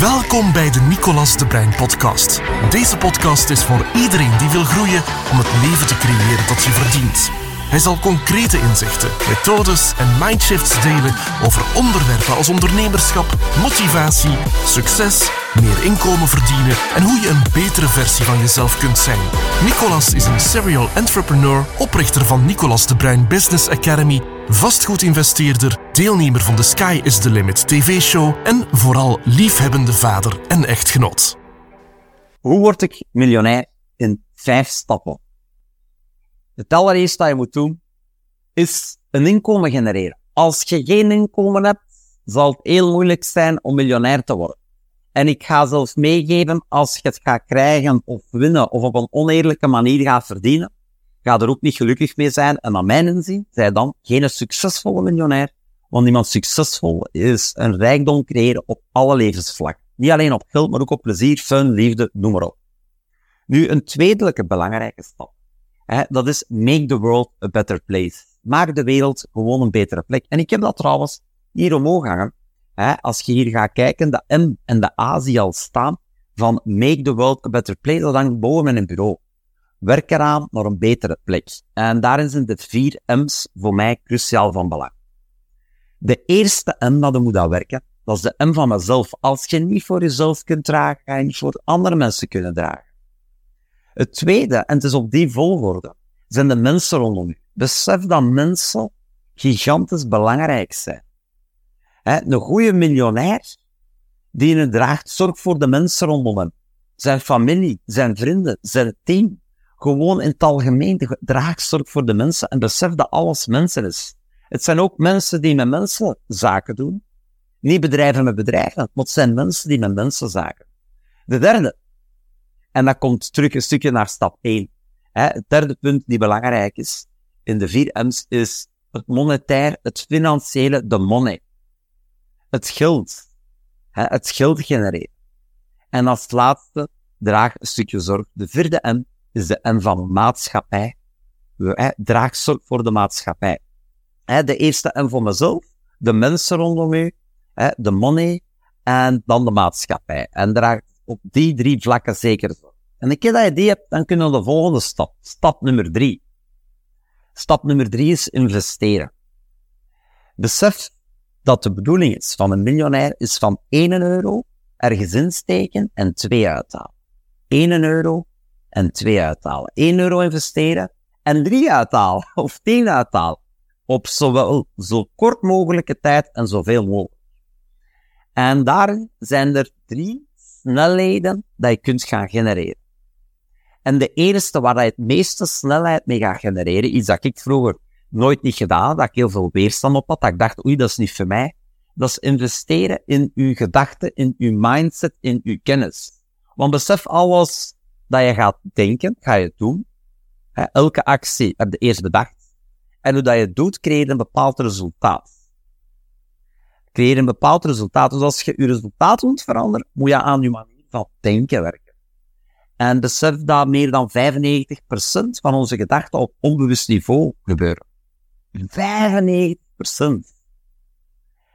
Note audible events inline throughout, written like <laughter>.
Welkom bij de Nicolas de Brein podcast. Deze podcast is voor iedereen die wil groeien om het leven te creëren dat je verdient. Hij zal concrete inzichten, methodes en mindshifts delen over onderwerpen als ondernemerschap, motivatie, succes, meer inkomen verdienen en hoe je een betere versie van jezelf kunt zijn. Nicolas is een serial entrepreneur, oprichter van Nicolas de Bruin Business Academy, vastgoedinvesteerder, deelnemer van de Sky is the Limit TV-show en vooral liefhebbende vader en echtgenoot. Hoe word ik miljonair in vijf stappen? Het allereerste dat je moet doen, is een inkomen genereren. Als je geen inkomen hebt, zal het heel moeilijk zijn om miljonair te worden. En ik ga zelfs meegeven, als je het gaat krijgen of winnen of op een oneerlijke manier gaat verdienen, ga er ook niet gelukkig mee zijn. En naar mijn inzien, zij dan geen succesvolle miljonair. Want iemand succesvol is een rijkdom creëren op alle levensvlakken. Niet alleen op geld, maar ook op plezier, fun, liefde, noem maar op. Nu, een tweede belangrijke stap Hè, dat is make the world a better place. Maak de wereld gewoon een betere plek. En ik heb dat trouwens hier omhoog hangen. Hè, als je hier gaat kijken, de M en de A zie al staan van make the world a better place. Dat hangt boven in een bureau. Werk eraan naar een betere plek. En daarin zijn de vier M's voor mij cruciaal van belang. De eerste M dat je moet aan werken, dat is de M van mezelf. Als je niet voor jezelf kunt dragen, ga je niet voor andere mensen kunnen dragen. Het tweede, en het is op die volgorde, zijn de mensen rondom u. Besef dat mensen gigantisch belangrijk zijn. een goede miljonair die een draagt, zorgt voor de mensen rondom hem. Zijn familie, zijn vrienden, zijn team. Gewoon in het algemeen draagt zorg voor de mensen en besef dat alles mensen is. Het zijn ook mensen die met mensen zaken doen. Niet bedrijven met bedrijven, maar het zijn mensen die met mensen zaken. De derde, en dat komt terug een stukje naar stap 1. Het derde punt die belangrijk is in de vier M's is het monetair, het financiële, de money. Het geld. Het geld genereren. En als laatste, draag een stukje zorg. De vierde M is de M van maatschappij. Draag zorg voor de maatschappij. De eerste M voor mezelf, de mensen rondom u, de money en dan de maatschappij. En draag op die drie vlakken zeker. En een keer dat je die hebt, dan kunnen we de volgende stap. Stap nummer drie. Stap nummer drie is investeren. Besef dat de bedoeling is van een miljonair is van 1 euro ergens insteken en 2 uithalen. 1 euro en 2 uithalen. 1 euro investeren en 3 uithalen <laughs> of 10 uithalen. Op zowel zo kort mogelijke tijd en zoveel mogelijk. En daar zijn er drie snelheden dat je kunt gaan genereren. En de eerste waar je het meeste snelheid mee gaat genereren, iets dat ik vroeger nooit niet gedaan, dat ik heel veel weerstand op had, dat ik dacht, oei, dat is niet voor mij. Dat is investeren in uw gedachten, in uw mindset, in uw kennis. Want besef alles dat je gaat denken, ga je doen. elke actie heb je eerst bedacht. En hoe je het doet, creëer je een bepaald resultaat. Creëer een bepaald resultaat. Dus als je je resultaat moet veranderen, moet je aan je manier van denken werken. En besef dat meer dan 95% van onze gedachten op onbewust niveau gebeuren. 95%.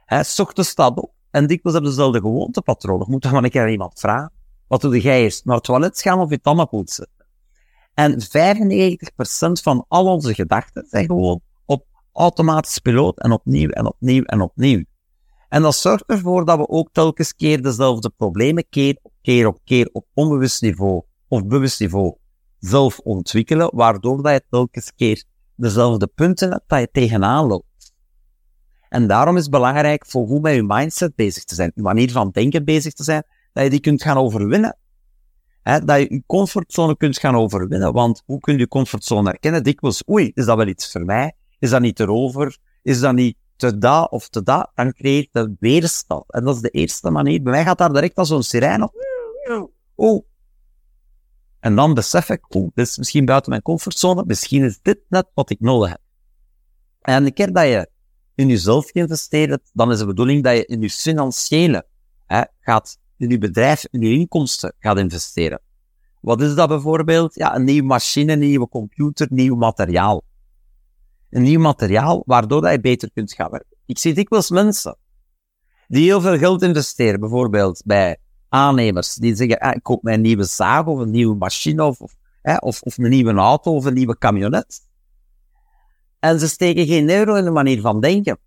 Hij ochtends staat op en dikwijls hebben ze dezelfde gewoontepatronen. Moet dan maar een keer iemand vragen. Wat doe jij eerst? Naar het toilet gaan of je tanden poetsen? En 95% van al onze gedachten zijn gewoon op automatisch piloot en opnieuw en opnieuw en opnieuw. En dat zorgt ervoor dat we ook telkens keer dezelfde problemen keer op keer op keer op onbewust niveau of bewust niveau zelf ontwikkelen, waardoor dat je telkens keer dezelfde punten hebt dat je tegenaan loopt. En daarom is het belangrijk voor hoe met je mindset bezig te zijn, je manier van denken bezig te zijn, dat je die kunt gaan overwinnen. Dat je je comfortzone kunt gaan overwinnen, want hoe kun je je comfortzone herkennen? Dikwijls, oei, is dat wel iets voor mij? Is dat niet erover? Is dat niet te dat of te dat? Dan creëert je weerstand. En dat is de eerste manier. Bij mij gaat daar direct als zo'n sirene op. Oh, en dan besef ik, oh, dit is misschien buiten mijn comfortzone, misschien is dit net wat ik nodig heb. En een keer dat je in jezelf investeert, dan is de bedoeling dat je in je financiële hè, gaat, in je bedrijf, in je inkomsten gaat investeren. Wat is dat bijvoorbeeld? Ja, een nieuwe machine, een nieuwe computer, nieuw materiaal. Een nieuw materiaal waardoor dat je beter kunt gaan werken. Ik zie dikwijls mensen die heel veel geld investeren, bijvoorbeeld bij aannemers die zeggen, ah, ik koop mij een nieuwe zaag of een nieuwe machine of, of, of, of een nieuwe auto of een nieuwe camionet. En ze steken geen euro in de manier van denken.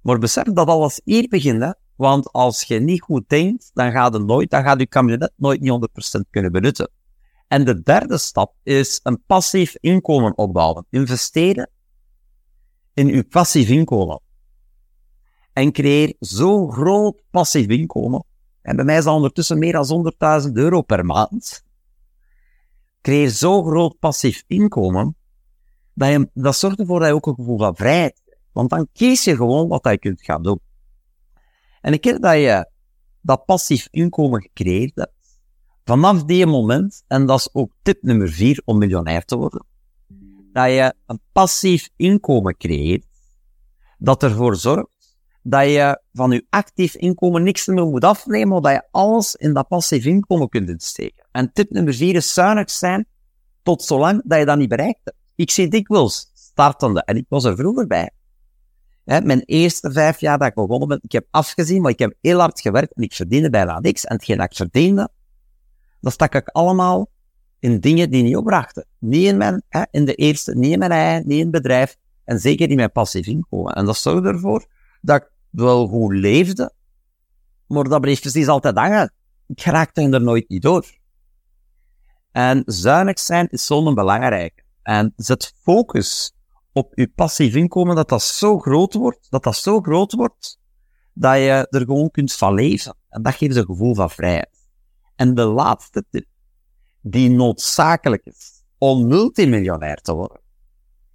Maar besef dat alles hier begint, hè? Want als je niet goed denkt, dan gaat, het nooit, dan gaat je camionet nooit niet 100% kunnen benutten. En de derde stap is een passief inkomen opbouwen. Investeren in uw passief inkomen. En creëer zo groot passief inkomen. En bij mij is dat ondertussen meer dan 100.000 euro per maand. Creëer zo groot passief inkomen, dat, je, dat zorgt ervoor dat je ook een gevoel van vrijheid hebt. Want dan kies je gewoon wat je kunt gaan doen. En ik keer dat je dat passief inkomen gecreëerd hebt, vanaf die moment, en dat is ook tip nummer vier om miljonair te worden, dat je een passief inkomen creëert, dat ervoor zorgt dat je van je actief inkomen niks meer moet afnemen, maar dat je alles in dat passief inkomen kunt insteken. En tip nummer vier is zuinig zijn tot zolang dat je dat niet bereikt hebt. Ik zie dikwijls startende, en ik was er vroeger bij. Mijn eerste vijf jaar dat ik begonnen ben, ik heb afgezien, maar ik heb heel hard gewerkt en ik verdiende bijna niks. En hetgeen dat ik verdiende, dat stak ik allemaal in dingen die niet opbrachten. Niet in mijn, hè, in de eerste, niet in mijn ei, niet in het bedrijf, en zeker niet mijn passief inkomen. En dat zorgde ervoor dat ik wel goed leefde, maar dat bleef precies altijd hangen. Ik raakte er nooit niet door. En zuinig zijn is zo'n belangrijk. En zet focus op je passief inkomen, dat dat zo groot wordt, dat dat zo groot wordt, dat je er gewoon kunt van leven. En dat geeft een gevoel van vrijheid. En de laatste tip, die noodzakelijk is om multimiljonair te worden,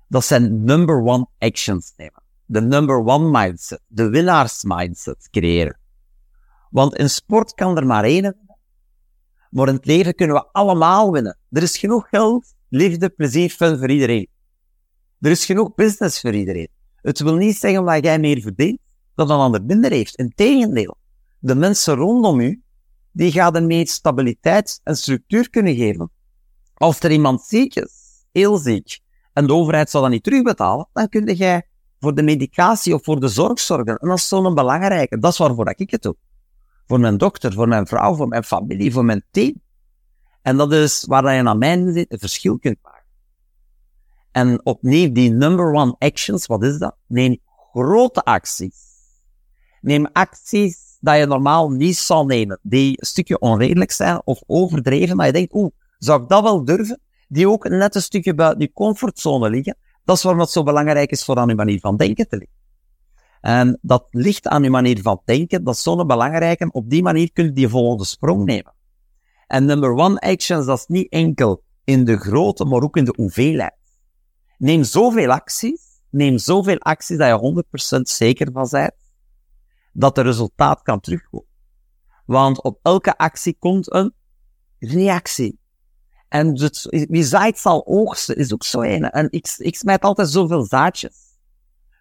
dat zijn number one actions nemen. De number one mindset, de winnaars mindset creëren. Want in sport kan er maar één winnen. Maar in het leven kunnen we allemaal winnen. Er is genoeg geld, liefde, plezier, fun voor iedereen. Er is genoeg business voor iedereen. Het wil niet zeggen dat jij meer verdient, dat een ander minder heeft. Integendeel. De mensen rondom u, die gaan er meer stabiliteit en structuur kunnen geven. Als er iemand ziek is, heel ziek, en de overheid zal dat niet terugbetalen, dan kun jij voor de medicatie of voor de zorg zorgen. En dat is zo'n belangrijke. Dat is waarvoor ik het doe. Voor mijn dochter, voor mijn vrouw, voor mijn familie, voor mijn team. En dat is waar je aan mijn zit een verschil kunt maken. En opnieuw, die number one actions, wat is dat? Neem grote acties. Neem acties dat je normaal niet zou nemen, die een stukje onredelijk zijn of overdreven, maar je denkt, oeh, zou ik dat wel durven? Die ook net een stukje buiten je comfortzone liggen. Dat is waarom het zo belangrijk is voor aan je manier van denken te liggen. En dat ligt aan je manier van denken, dat is zo'n belangrijke. Op die manier kun je die volgende sprong nemen. En number one actions, dat is niet enkel in de grootte, maar ook in de hoeveelheid. Neem zoveel acties, neem zoveel acties dat je 100% zeker van bent dat de resultaat kan terugkomen. Want op elke actie komt een reactie. En het, wie zaait zal oogsten, is ook zo een. En ik, ik smijt altijd zoveel zaadjes.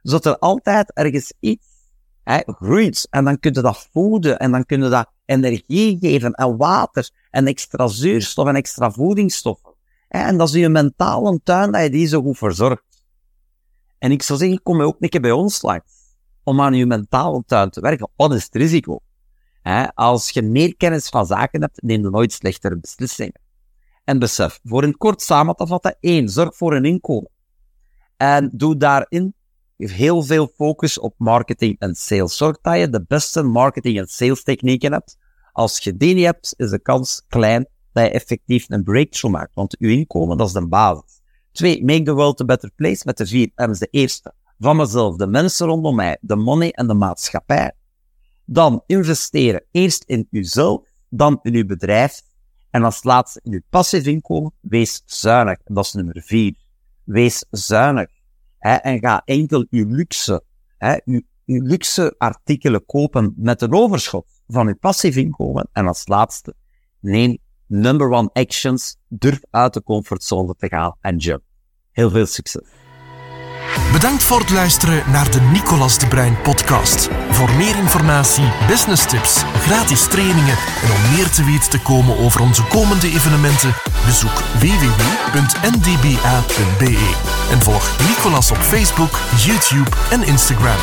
Zodat er altijd ergens iets hè, groeit. En dan kun je dat voeden. En dan kun je dat energie geven. En water. En extra zuurstof en extra voedingsstoffen. En dat is je mentale tuin dat je die zo goed verzorgt. En ik zou zeggen, kom ook een keer bij ons langs. Om aan je mentale tuin te werken. Wat is het risico? Als je meer kennis van zaken hebt, neem je nooit slechtere beslissingen. En besef, voor een kort samen te vatten, één, zorg voor een inkomen. En doe daarin heel veel focus op marketing en sales. Zorg dat je de beste marketing en sales technieken hebt. Als je die niet hebt, is de kans klein dat je effectief een breakthrough maakt. Want uw inkomen, dat is de basis. Twee, make the world a better place met de vier M's. De eerste, van mezelf, de mensen rondom mij, de money en de maatschappij. Dan investeren eerst in uzelf, dan in uw bedrijf. En als laatste in uw passief inkomen, wees zuinig. Dat is nummer vier. Wees zuinig. Hè, en ga enkel uw luxe, hè, uw, luxe artikelen kopen met een overschot van uw passief inkomen. En als laatste, neem number one actions. Durf uit de comfortzone te gaan en jump. Heel veel succes. Bedankt voor het luisteren naar de Nicolas de Bruin podcast. Voor meer informatie, business tips, gratis trainingen en om meer te weten te komen over onze komende evenementen, bezoek www.ndba.be en volg Nicolas op Facebook, YouTube en Instagram.